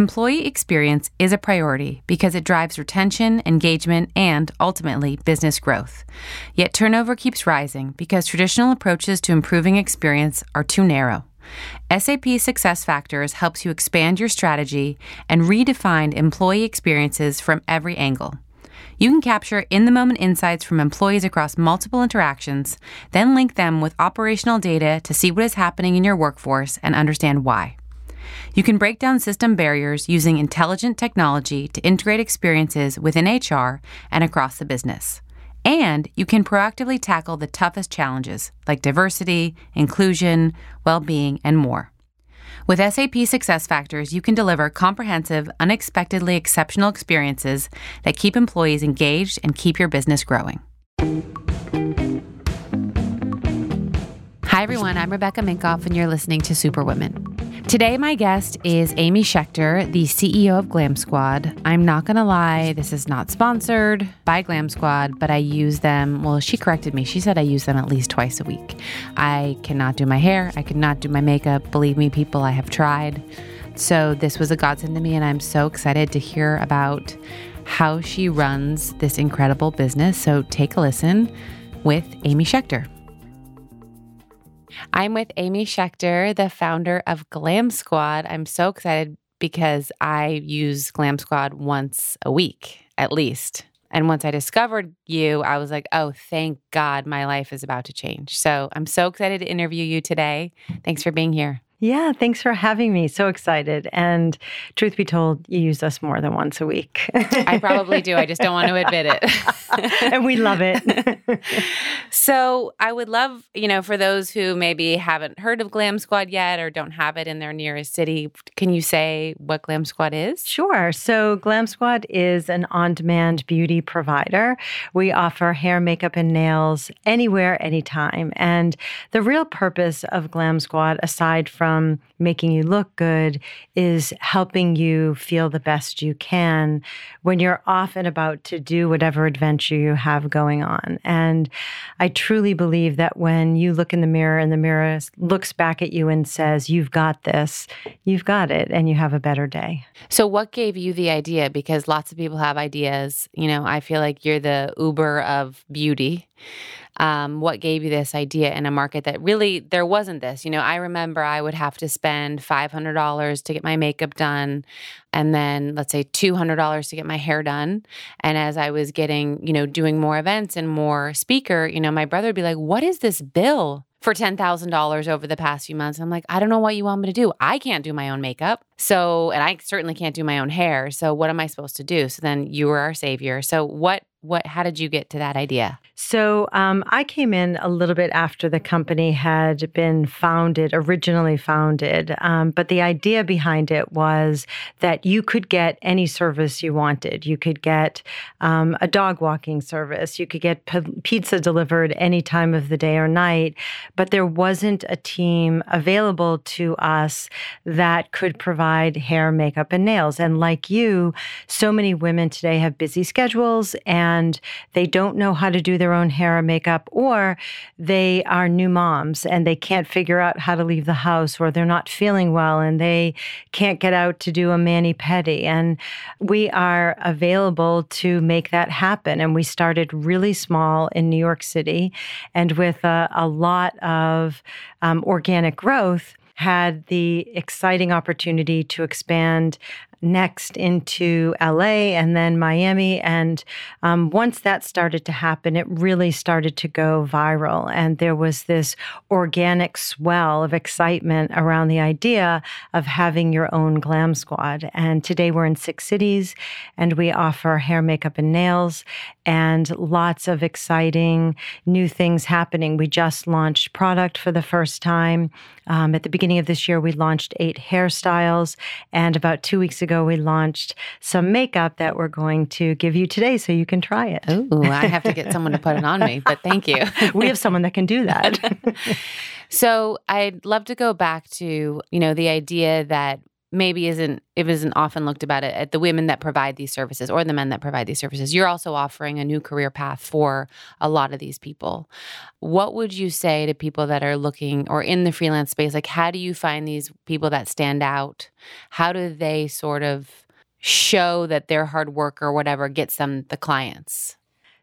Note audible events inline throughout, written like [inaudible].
Employee experience is a priority because it drives retention, engagement, and ultimately business growth. Yet turnover keeps rising because traditional approaches to improving experience are too narrow. SAP SuccessFactors helps you expand your strategy and redefine employee experiences from every angle. You can capture in the moment insights from employees across multiple interactions, then link them with operational data to see what is happening in your workforce and understand why. You can break down system barriers using intelligent technology to integrate experiences within HR and across the business. And you can proactively tackle the toughest challenges like diversity, inclusion, well being, and more. With SAP SuccessFactors, you can deliver comprehensive, unexpectedly exceptional experiences that keep employees engaged and keep your business growing. Hi, everyone. I'm Rebecca Minkoff, and you're listening to Superwomen. Today, my guest is Amy Schechter, the CEO of Glam Squad. I'm not to lie, this is not sponsored by Glam Squad, but I use them. Well, she corrected me. She said I use them at least twice a week. I cannot do my hair, I cannot do my makeup. Believe me, people, I have tried. So, this was a godsend to me, and I'm so excited to hear about how she runs this incredible business. So, take a listen with Amy Schechter. I'm with Amy Schechter, the founder of Glam Squad. I'm so excited because I use Glam Squad once a week at least. And once I discovered you, I was like, oh, thank God my life is about to change. So I'm so excited to interview you today. Thanks for being here. Yeah, thanks for having me. So excited. And truth be told, you use us more than once a week. I probably do. I just don't want to admit it. [laughs] and we love it. [laughs] so, I would love, you know, for those who maybe haven't heard of Glam Squad yet or don't have it in their nearest city, can you say what Glam Squad is? Sure. So, Glam Squad is an on demand beauty provider. We offer hair, makeup, and nails anywhere, anytime. And the real purpose of Glam Squad, aside from from making you look good is helping you feel the best you can when you're off and about to do whatever adventure you have going on. And I truly believe that when you look in the mirror and the mirror looks back at you and says, You've got this, you've got it, and you have a better day. So, what gave you the idea? Because lots of people have ideas. You know, I feel like you're the Uber of beauty um, what gave you this idea in a market that really there wasn't this you know i remember i would have to spend $500 to get my makeup done and then let's say $200 to get my hair done and as i was getting you know doing more events and more speaker you know my brother would be like what is this bill for $10,000 over the past few months. I'm like, I don't know what you want me to do. I can't do my own makeup. So, and I certainly can't do my own hair. So, what am I supposed to do? So, then you were our savior. So, what what how did you get to that idea? So um, i came in a little bit after the company had been founded originally founded um, but the idea behind it was that you could get any service you wanted. You could get um, a dog walking service. You could get p- pizza delivered any time of the day or night but there wasn't a team available to us that could provide hair makeup and nails. And like you so many women today have busy schedules and and they don't know how to do their own hair or makeup, or they are new moms and they can't figure out how to leave the house, or they're not feeling well and they can't get out to do a mani pedi. And we are available to make that happen. And we started really small in New York City and with a, a lot of um, organic growth had the exciting opportunity to expand next into LA and then Miami. And um, once that started to happen, it really started to go viral. And there was this organic swell of excitement around the idea of having your own glam squad. And today we're in six cities and we offer hair, makeup, and nails and lots of exciting new things happening. We just launched product for the first time. Um, at the beginning of this year, we launched eight hairstyles. And about two weeks ago, we launched some makeup that we're going to give you today so you can try it. Oh, I have to get [laughs] someone to put it on me, but thank you. [laughs] we have someone that can do that. [laughs] so I'd love to go back to, you know, the idea that maybe isn't it isn't often looked about it at the women that provide these services or the men that provide these services. You're also offering a new career path for a lot of these people. What would you say to people that are looking or in the freelance space? Like how do you find these people that stand out? How do they sort of show that their hard work or whatever gets them the clients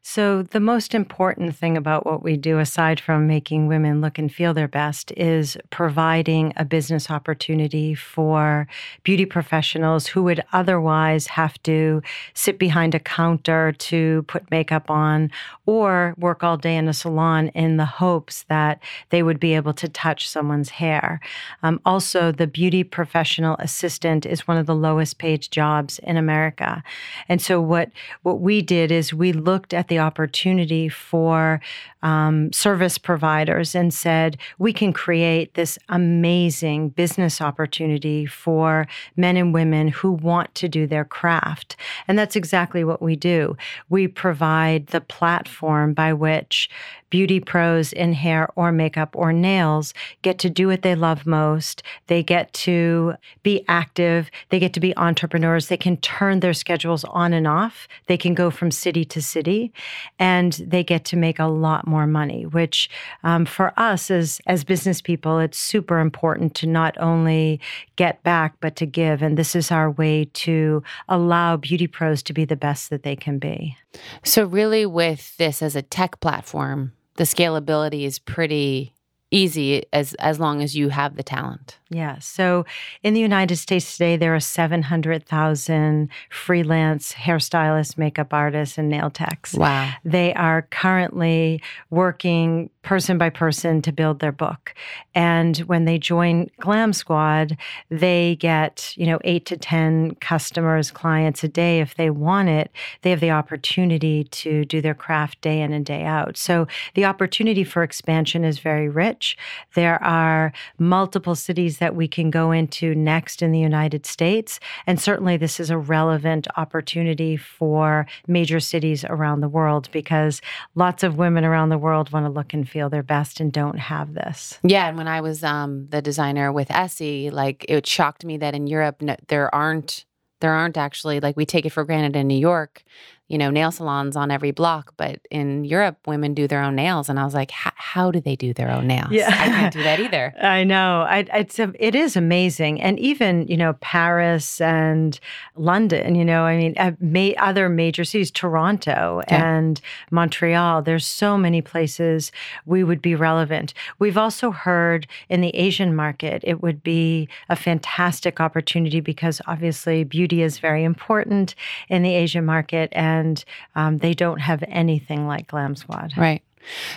so, the most important thing about what we do, aside from making women look and feel their best, is providing a business opportunity for beauty professionals who would otherwise have to sit behind a counter to put makeup on or work all day in a salon in the hopes that they would be able to touch someone's hair. Um, also, the beauty professional assistant is one of the lowest paid jobs in America. And so, what, what we did is we looked at the opportunity for um, service providers and said, we can create this amazing business opportunity for men and women who want to do their craft. And that's exactly what we do. We provide the platform by which beauty pros in hair or makeup or nails get to do what they love most. They get to be active. They get to be entrepreneurs. They can turn their schedules on and off. They can go from city to city and they get to make a lot more money, which um, for us as, as business people, it's super important to not only get back, but to give. And this is our way to allow beauty pros to be the best that they can be. So, really, with this as a tech platform, the scalability is pretty easy as as long as you have the talent. Yeah. So in the United States today, there are 700,000 freelance hairstylists, makeup artists, and nail techs. Wow. They are currently working person by person to build their book. And when they join Glam Squad, they get, you know, eight to 10 customers, clients a day. If they want it, they have the opportunity to do their craft day in and day out. So the opportunity for expansion is very rich. There are multiple cities that we can go into next in the United States. And certainly, this is a relevant opportunity for major cities around the world because lots of women around the world want to look and feel their best and don't have this. Yeah. And when I was um, the designer with Essie, like it shocked me that in Europe, there aren't there aren't actually like we take it for granted in New York you know, nail salons on every block, but in Europe, women do their own nails. And I was like, how do they do their own nails? Yeah. I can't do that [laughs] either. I know. I, it's a, it is amazing. And even, you know, Paris and London, you know, I mean, uh, other major cities, Toronto yeah. and Montreal, there's so many places we would be relevant. We've also heard in the Asian market, it would be a fantastic opportunity because obviously beauty is very important in the Asian market. And and um, they don't have anything like Glam Squad. Right.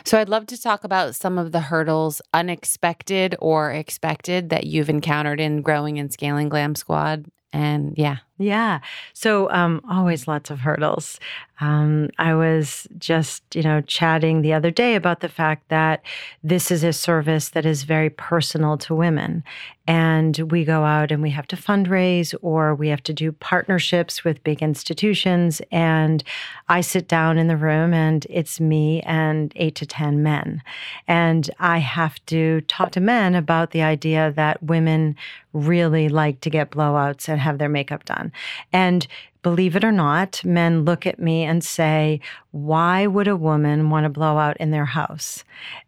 So I'd love to talk about some of the hurdles, unexpected or expected, that you've encountered in growing and scaling Glam Squad. And yeah. Yeah. So um, always lots of hurdles. Um, I was just, you know, chatting the other day about the fact that this is a service that is very personal to women. And we go out and we have to fundraise or we have to do partnerships with big institutions. And I sit down in the room and it's me and eight to 10 men. And I have to talk to men about the idea that women really like to get blowouts and have their makeup done. And believe it or not, men look at me and say, Why would a woman want to blow out in their house?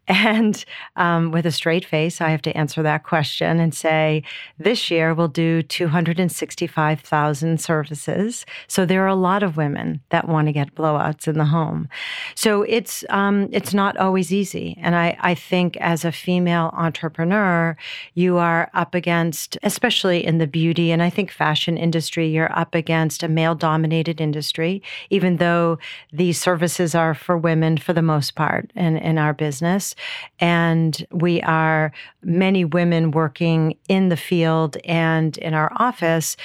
And um, with a straight face, I have to answer that question and say, This year we'll do 265,000 services. So there are a lot of women that want to get blowouts in the home. So it's, um, it's not always easy. And I, I think as a female entrepreneur, you are up against, especially in the beauty and I think fashion industry, you're up against a male dominated industry, even though these services are for women for the most part in, in our business. And we are many women working in the field and in our office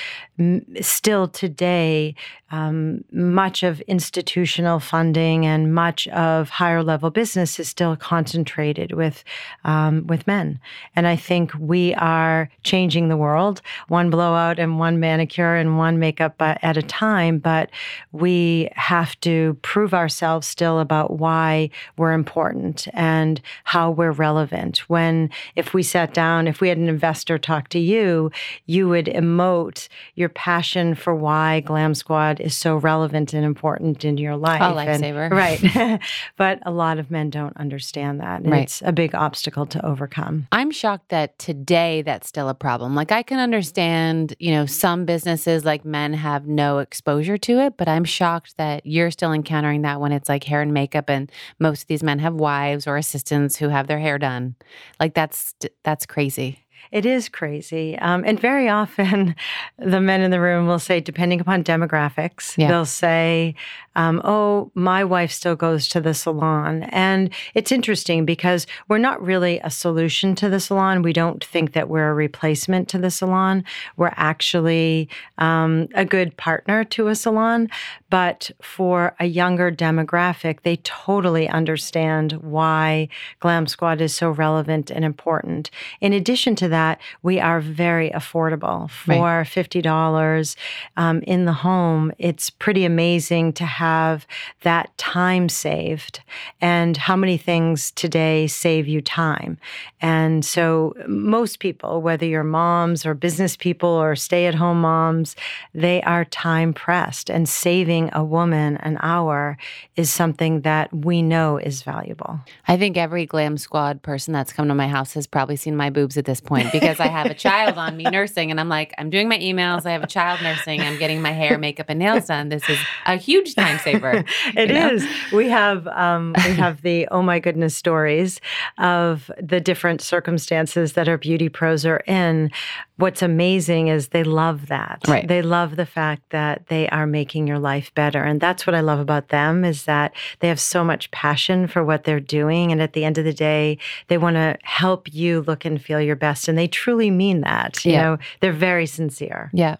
still today um, much of institutional funding and much of higher level business is still concentrated with um, with men. And I think we are changing the world, one blowout and one manicure and one makeup at a time. But we have to prove ourselves still about why we're important and how we're relevant. When if we sat down, if we had an investor talk to you, you would emote your passion for why Glam Squad is so relevant and important in your life. A lifesaver. [laughs] Right. [laughs] [laughs] but a lot of men don't understand that. And Right. it's a big obstacle to overcome. I'm shocked that today that's still a problem. Like I can understand, you know, some businesses like men have no exposure to it, but I'm shocked that you're still encountering that when it's like hair and makeup and most of these men have wives or assistants who have their hair done. Like that's that's crazy. It is crazy. Um, and very often, [laughs] the men in the room will say, depending upon demographics, Yeah. they'll say, um, Oh, my wife still goes to the salon. And it's interesting because we're not really a solution to the salon. We don't think that we're a replacement to the salon. We're actually um, a good partner to a salon. But for a younger demographic, they totally understand why Glam Squad is so relevant and important. In addition to that, we are very affordable for $50 um, in the home. It's pretty amazing to have that time saved. And how many things today save you time? And so, most people, whether you're moms or business people or stay at home moms, they are time pressed. And saving a woman an hour is something that we know is valuable. I think every glam squad person that's come to my house has probably seen my boobs at this point because I have a child on me nursing and I'm like, I'm doing my emails, I have a child nursing, I'm getting my hair, makeup, and nails done. This is a huge time saver. [laughs] It know? is. We have um, we have the oh my goodness stories of the different circumstances that our beauty pros are in. What's amazing is they love that. Right. They love the fact that they are making your life better, and that's what I love about them is that they have so much passion for what they're doing, and at the end of the day, they want to help you look and feel your best, and they truly mean that. You Yeah. know, they're very sincere. Yeah.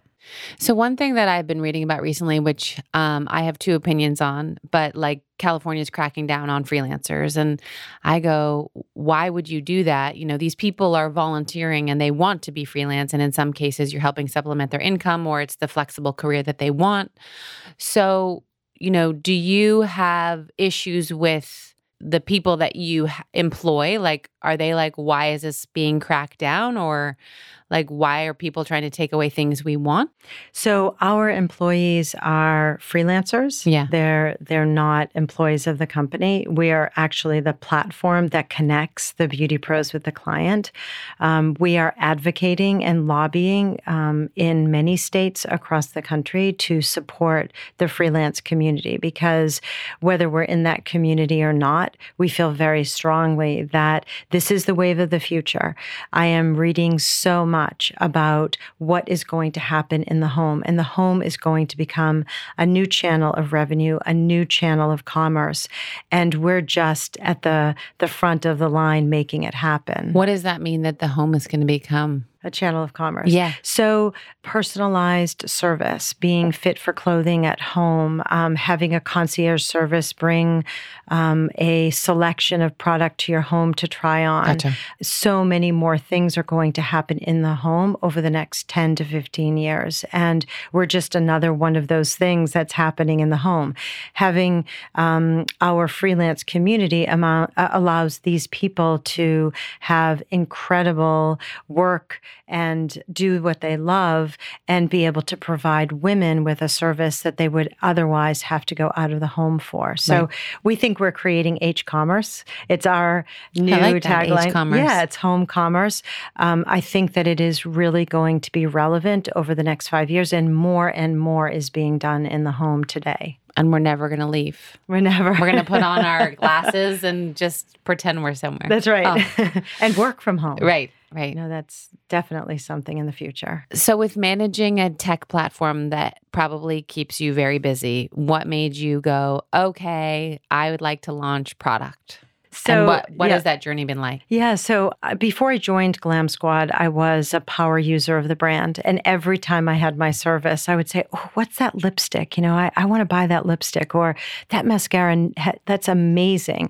So one thing that I've been reading about recently, which um, I have two opinions on, but like California's cracking down on freelancers, and I go, why would you do that? You know, these people are volunteering and they want to be freelance, and in some cases, you're helping supplement their income, or it's the flexible career that they want. So, you know, do you have issues with? the people that you employ like are they like why is this being cracked down or like why are people trying to take away things we want So our employees are freelancers. Yeah. They're they're not employees of the company. We are actually the platform that connects the beauty pros with the client. Um, we are advocating and lobbying um, in many states across the country to support the freelance community because whether we're in that community or not, we feel very strongly that this is the wave of the future. I am reading so much about what is going to happen in the home, and the home is going to become a new channel of revenue, a new channel of commerce, and we're just at the the front of the line making it happen. what does that mean that the home is going to become A channel of commerce. Yeah. So personalized service, being fit for clothing at home, um, having a concierge service bring um, a selection of product to your home to try on. Gotcha. So many more things are going to happen in the home over the next 10 to 15 years. And we're just another one of those things that's happening in the home. Having um, our freelance community amount, uh, allows these people to have incredible work and do what they love and be able to provide women with a service that they would otherwise have to go out of the home for. So Right. we think we're creating H commerce. It's our new like tagline. H-commerce. Yeah, it's home commerce. Um, I think that it is really going to be relevant over the next five years, and more and more is being done in the home today. and we're never going to leave We're never. we're going to put on our [laughs] glasses and just pretend we're somewhere That's right. Oh, [laughs] and work from home. right right You know, that's definitely something in the future. So, with managing a tech platform that probably keeps you very busy, what made you go, okay, I would like to launch product? So, and what, what yeah. has that journey been like? Yeah. So, uh, before I joined Glam Squad, I was a power user of the brand. And every time I had my service, I would say, Oh, what's that lipstick? You know, I, I want to buy that lipstick or that mascara. That's amazing.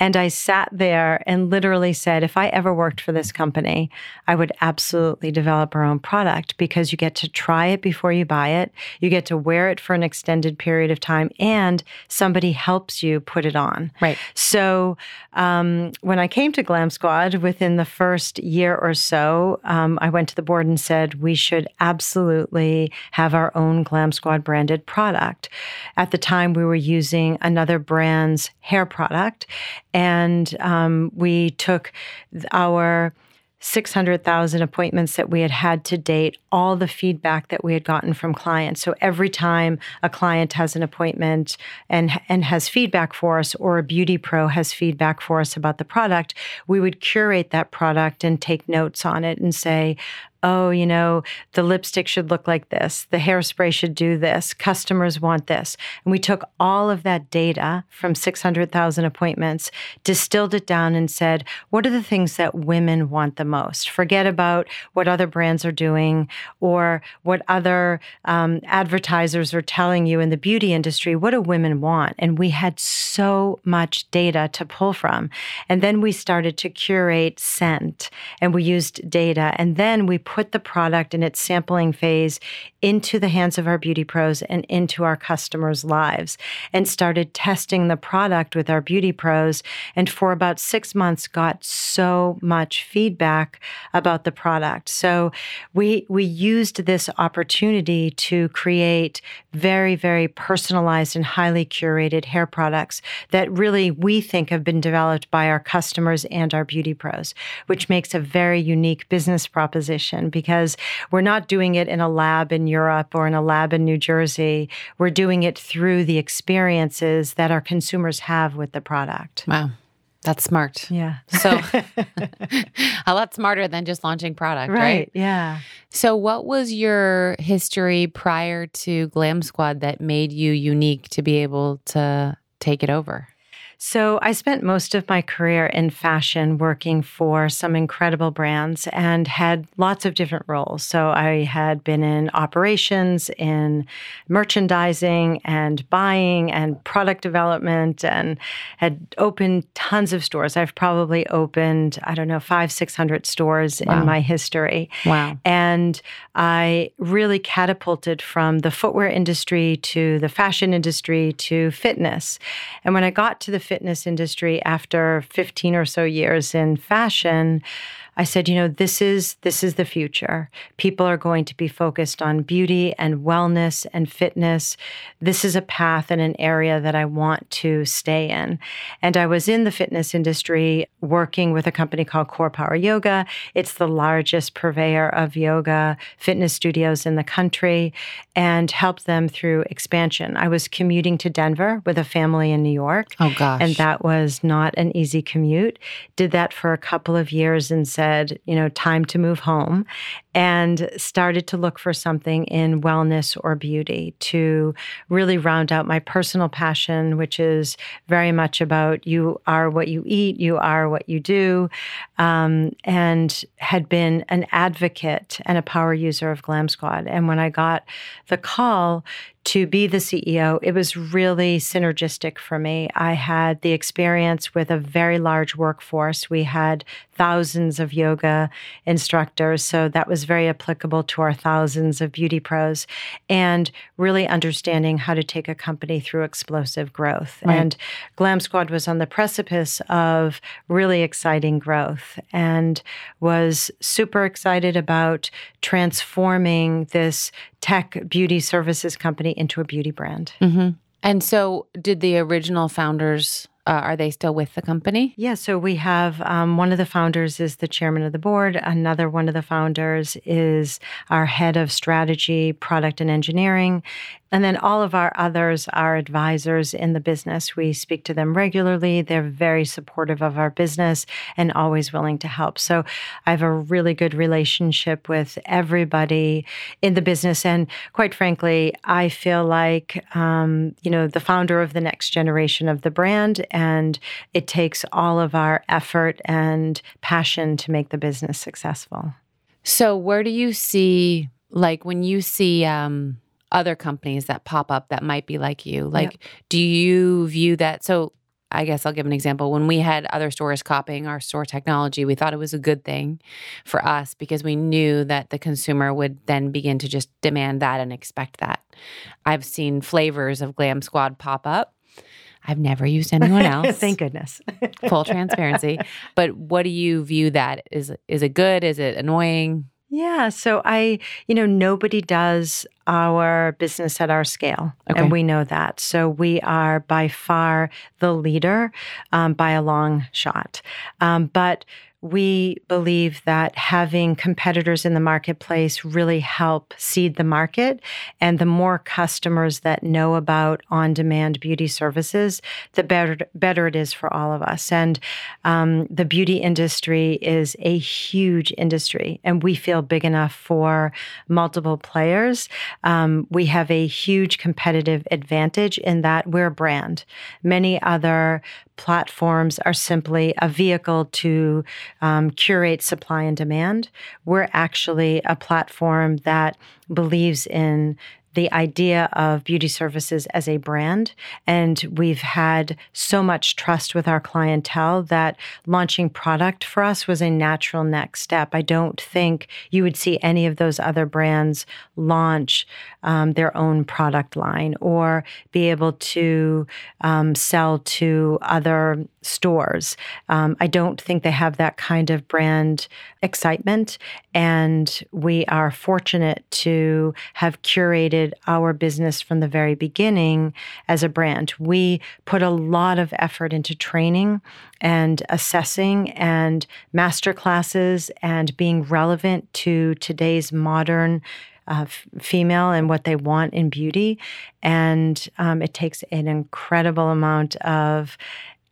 And I sat there and literally said, If I ever worked for this company, I would absolutely develop our own product because you get to try it before you buy it, you get to wear it for an extended period of time, and somebody helps you put it on. Right. So, um, when I came to Glam Squad, within the first year or so, um, I went to the board and said we should absolutely have our own Glam Squad branded product. At the time, we were using another brand's hair product, and um, we took our 600,000 appointments that we had had to date, all the feedback that we had gotten from clients. So every time a client has an appointment and, and has feedback for us, or a beauty pro has feedback for us about the product, we would curate that product and take notes on it and say, oh, you know, the lipstick should look like this, the hairspray should do this, customers want this. And we took all of that data from 600,000 appointments, distilled it down, and said, what are the things that women want the most? Forget about what other brands are doing or what other um, advertisers are telling you in the beauty industry. What do women want? And we had so much data to pull from. And then we started to curate scent and we used data. And then we put the product in its sampling phase into the hands of our beauty pros and into our customers' lives and started testing the product with our beauty pros. And for about six months, got so much feedback about the product. So we, we used this opportunity to create very, very personalized and highly curated hair products that really we think have been developed by our customers and our beauty pros, which makes a very unique business proposition because we're not doing it in a lab in Europe or in a lab in New Jersey. We're doing it through the experiences that our consumers have with the product. Wow. That's smart. Yeah. So [laughs] [laughs] a lot smarter than just launching product, right? Right. Yeah. So what was your history prior to Glam Squad that made you unique to be able to take it over? So I spent most of my career in fashion working for some incredible brands and had lots of different roles. So I had been in operations, in merchandising and buying and product development and had opened tons of stores. I've probably opened, I don't know, five, 600 stores wow. in my history. Wow. And I really catapulted from the footwear industry to the fashion industry to fitness. And when I got to the fitness industry after 15 or so years in fashion, I said, you know, this is this is the future. People are going to be focused on beauty and wellness and fitness. This is a path and an area that I want to stay in. And I was in the fitness industry working with a company called Core Power Yoga. It's the largest purveyor of yoga fitness studios in the country and helped them through expansion. I was commuting to Denver with a family in New York. Oh gosh. And that was not an easy commute. Did that for a couple of years and said said, you know, time to move home and started to look for something in wellness or beauty to really round out my personal passion, which is very much about you are what you eat, you are what you do, um, and had been an advocate and a power user of Glam Squad. And when I got the call to be the CEO, it was really synergistic for me. I had the experience with a very large workforce. We had thousands of yoga instructors, so that was very applicable to our thousands of beauty pros, and really understanding how to take a company through explosive growth. Right. And Glam Squad was on the precipice of really exciting growth and was super excited about transforming this tech beauty services company into a beauty brand. Mm-hmm. And so, did the original founders uh, are they still with the company? Yeah, so we have um, one of the founders is the chairman of the board. Another one of the founders is our head of strategy, product, and engineering. And then all of our others are advisors in the business. We speak to them regularly. They're very supportive of our business and always willing to help. So I have a really good relationship with everybody in the business. And quite frankly, I feel like, um, you know, the founder of the next generation of the brand, and it takes all of our effort and passion to make the business successful. So, where do you see, like, when you see, um, other companies that pop up that might be like you? Like, yep. do you view that? So, I guess I'll give an example. When we had other stores copying our store technology, we thought it was a good thing for us because we knew that the consumer would then begin to just demand that and expect that. I've seen flavors of Glam Squad pop up. I've never used anyone [laughs] else. Thank goodness. Full transparency. [laughs] But what do you view that? Is is it good? Is it annoying? Yeah. So I, you know, nobody does our business at our scale. Okay. And we know that. So we are by far the leader um, by a long shot. Um, but we believe that having competitors in the marketplace really help seed the market. And the more customers that know about on-demand beauty services the better better it is for all of us. And um, the beauty industry is a huge industry and we feel big enough for multiple players. Um, we have a huge competitive advantage in that we're a brand. Many other platforms are simply a vehicle to um, curate supply and demand. We're actually a platform that believes in the idea of beauty services as a brand. And we've had so much trust with our clientele that launching product for us was a natural next step. I don't think you would see any of those other brands launch um, their own product line or be able to um, sell to other stores. Um, I don't think they have that kind of brand excitement. And we are fortunate to have curated our business from the very beginning as a brand. We put a lot of effort into training and assessing and master classes and being relevant to today's modern uh, f- female and what they want in beauty. And um, it takes an incredible amount of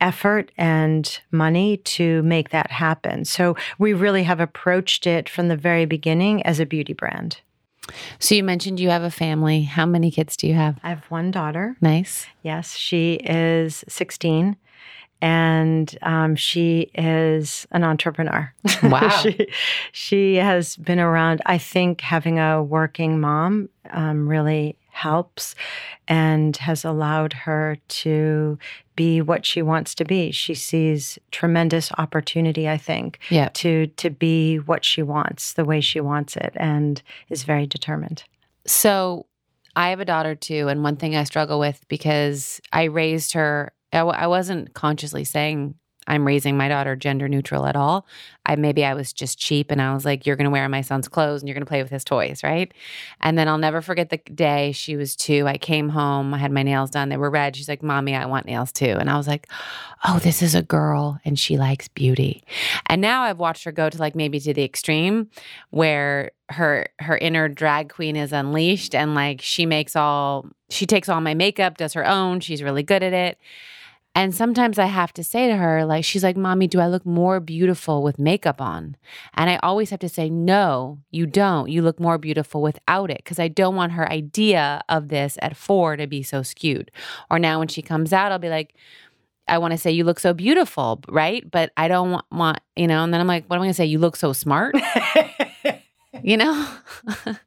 effort and money to make that happen. So we really have approached it from the very beginning as a beauty brand. So you mentioned you have a family. How many kids do you have? I have one daughter. Nice. Yes, she is 16 and um, she is an entrepreneur. [laughs] Wow. she, she has been around, I think having a working mom um, really helps and has allowed her to be what she wants to be. She sees tremendous opportunity, I think, yeah. to to be what she wants, the way she wants it and is very determined. So, I have a daughter too, and one thing I struggle with because I raised her I w- I wasn't consciously saying I'm raising my daughter gender neutral at all. I maybe I was just cheap and I was like, you're to wear my son's clothes and you're to play with his toys, right? And then I'll never forget the day she was two. I came home, I had my nails done, they were red. She's like, Mommy, I want nails too. And I was like, oh, this is a girl and she likes beauty. And now I've watched her go to like maybe to the extreme where her her inner drag queen is unleashed and like she makes all she takes all my makeup, does her own, she's really good at it. And sometimes I have to say to her, like, she's like, Mommy, do I look more beautiful with makeup on? And I always have to say, No, you don't. You look more beautiful without it because I don't want her idea of this at four to be so skewed. Or now when she comes out, I'll be like, I want to say you look so beautiful, right? But I don't want, want you know, and then I'm like, what am I going to say? You look so smart. [laughs] you know? [laughs]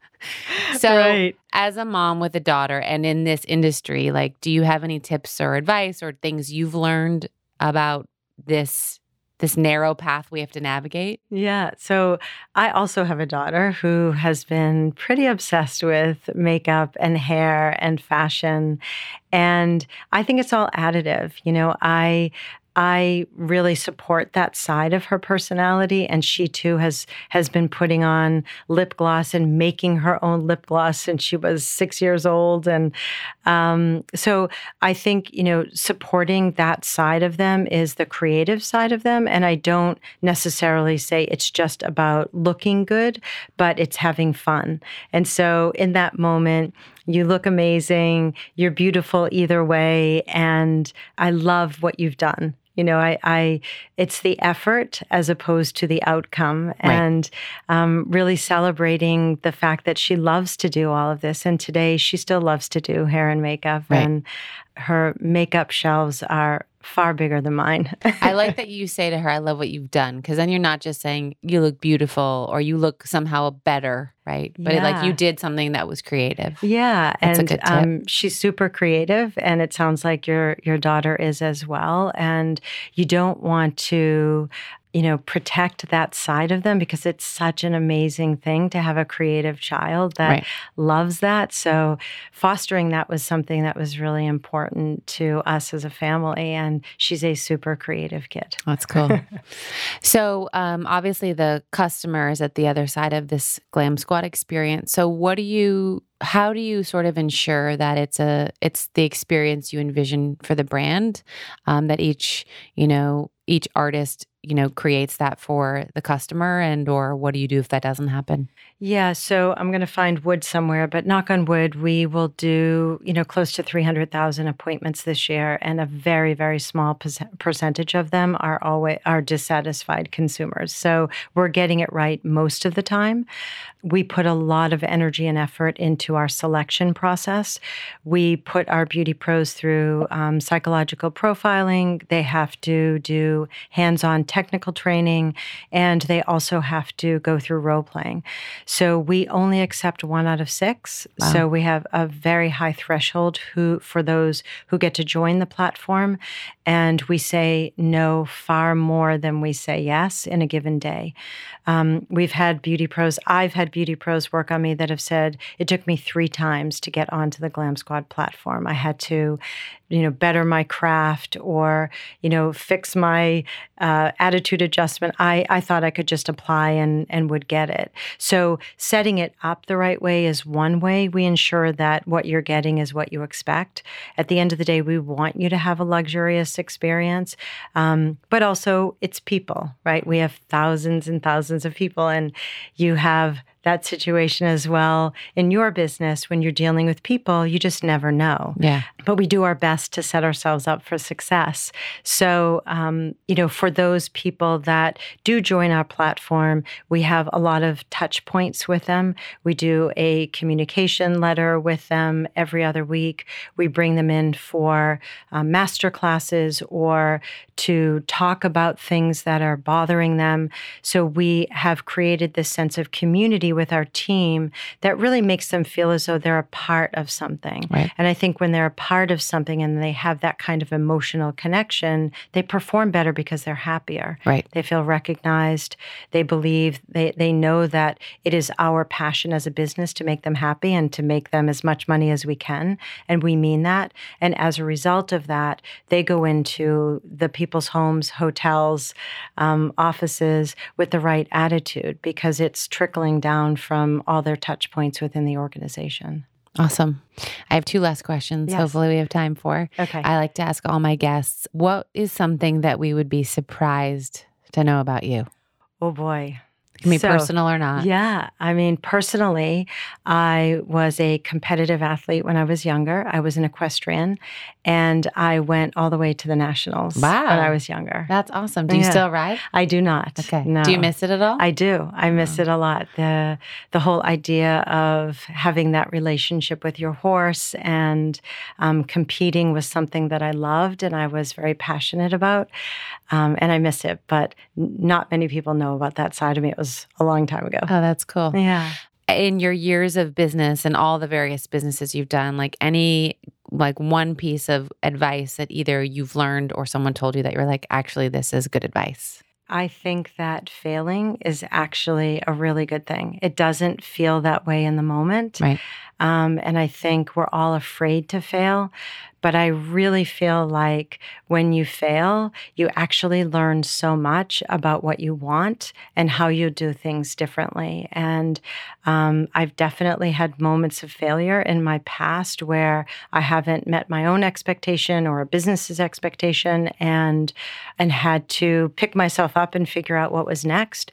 so right. as a mom with a daughter and in this industry, like do you have any tips or advice or things you've learned about this this narrow path we have to navigate? Yeah. So I also have a daughter who has been pretty obsessed with makeup and hair and fashion. And I think it's all additive. You know, I I really support that side of her personality, and she too has has been putting on lip gloss and making her own lip gloss since she was six years old, and um, so I think you know supporting that side of them is the creative side of them, and I don't necessarily say it's just about looking good, but it's having fun, and so in that moment You look amazing. You're beautiful either way. And I love what you've done. You know, I, I it's the effort as opposed to the outcome, right. and um, really celebrating the fact that she loves to do all of this. And today, she still loves to do hair and makeup, right. and her makeup shelves are far bigger than mine. [laughs] I like [laughs] that you say to her, I love what you've done. Because then you're not just saying you look beautiful or you look somehow better, right? But yeah. like you did something that was creative. Yeah. That's and um, she's super creative. And it sounds like your your daughter is as well. And you don't want to you know, protect that side of them because it's such an amazing thing to have a creative child that right. loves that. So, fostering that was something that was really important to us as a family. And she's a super creative kid. That's cool. [laughs] so, um, obviously, the customer is at the other side of this Glam Squad experience. So, what do you how do you sort of ensure that it's a it's the experience you envision for the brand um, that each you know each artist you know creates that for the customer and or what do you do if that doesn't happen? Yeah so i'm going to find wood somewhere but knock on wood we will do you know close to 300000 appointments this year and a very very small percentage of them are always are dissatisfied consumers. So we're getting it right most of the time. We put a lot of energy and effort into our selection process. We put our beauty pros through um, psychological profiling. They have to do hands-on technical training, and they also have to go through role playing. So we only accept one out of six. Wow. So we have a very high threshold who for those who get to join the platform, and we say no far more than we say yes in a given day. Um, we've had beauty pros. I've had beauty pros work on me that have said it took me three times to get onto the Glam Squad platform. I had to you know better my craft or you know fix my uh, attitude adjustment i i thought i could just apply and and would get it. So setting it up the right way is one way. We ensure that what you're getting is what you expect. At the end of the day we want you to have a luxurious experience um, but also it's people right? We have thousands and thousands of people and you have that situation as well. In your business when you're dealing with people you just never know. Yeah. But we do our best to set ourselves up for success. So um, you know for those people that do join our platform we have a lot of touch points with them. We do a communication letter with them every other week. We bring them in for um, master classes or to talk about things that are bothering them. So we have created this sense of community with our team that really makes them feel as though they're a part of something. Right. And I think when they're a part of something and they have that kind of emotional connection, they perform better because they're happier. Right. They feel recognized. They believe they they know that it is our passion as a business to make them happy and to make them as much money as we can, and we mean that. And as a result of that, they go into the people's homes, hotels, um, offices with the right attitude because it's trickling down from all their touch points within the organization. Awesome. I have two last questions. Yes. Hopefully, we have time for. Okay. I like to ask all my guests what is something that we would be surprised to know about you? Oh, boy. Can be so, personal or not. Yeah. I mean, personally, I was a competitive athlete when I was younger. I was an equestrian and I went all the way to the nationals wow. when I was younger. That's awesome. Do you still ride? I do not. Okay. No. Do you miss it at all? I do. I miss oh. it a lot. The the whole idea of having that relationship with your horse and um, competing was something that I loved and I was very passionate about. Um, and I miss it, but not many people know about that side of me. It was was a long time ago. Oh, that's cool. Yeah. In your years of business and all the various businesses you've done, like any like one piece of advice that either you've learned or someone told you that you're like, actually, this is good advice? I think that failing is actually a really good thing. It doesn't feel that way in the moment. Right. Um, and I think we're all afraid to fail. But I really feel like when you fail, you actually learn so much about what you want and how you do things differently. And um, I've definitely had moments of failure in my past where I haven't met my own expectation or a business's expectation and and had to pick myself up and figure out what was next.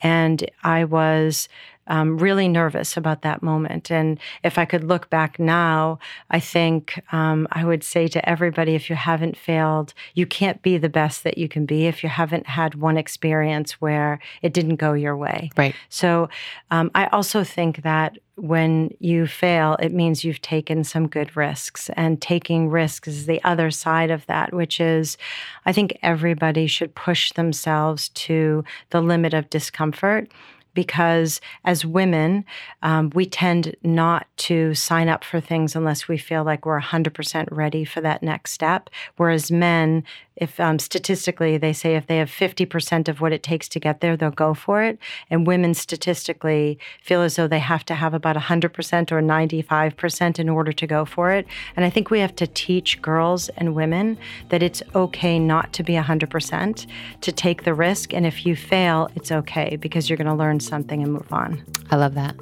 And I was um, really nervous about that moment. And if I could look back now, I think um, I would say to everybody if you haven't failed, you can't be the best that you can be if you haven't had one experience where it didn't go your way. Right. So um, I also think that when you fail, it means you've taken some good risks. And taking risks is the other side of that, which is I think everybody should push themselves to the limit of discomfort because as women, um, we tend not to sign up for things unless we feel like we're 100% ready for that next step. Whereas men, if um, statistically they say if they have 50% of what it takes to get there, they'll go for it. And women statistically feel as though they have to have about 100% or 95% in order to go for it. And I think we have to teach girls and women that it's okay not to be 100%, to take the risk. And if you fail, it's okay because you're going to learn something and move on. I love that.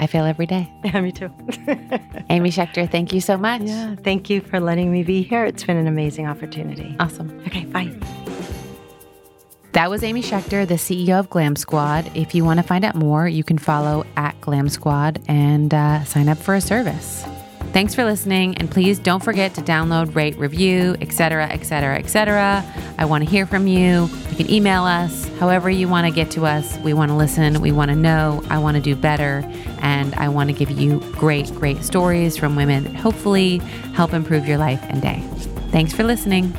I fail every day. [laughs] Yeah, me too. [laughs] Amy Schechter, thank you so much. Yeah, thank you for letting me be here. It's been an amazing opportunity. Awesome. Okay, bye. That was Amy Schechter, the CEO of Glam Squad. If you want to find out more, you can follow at Glam Squad and uh, sign up for a service. Thanks for listening, and please don't forget to download, rate, review, etc., etc., etc. I want to hear from you. You can email us, however you want to get to us. We want to listen. We want to know. I want to do better, and I want to give you great, great stories from women that hopefully help improve your life and day. Thanks for listening.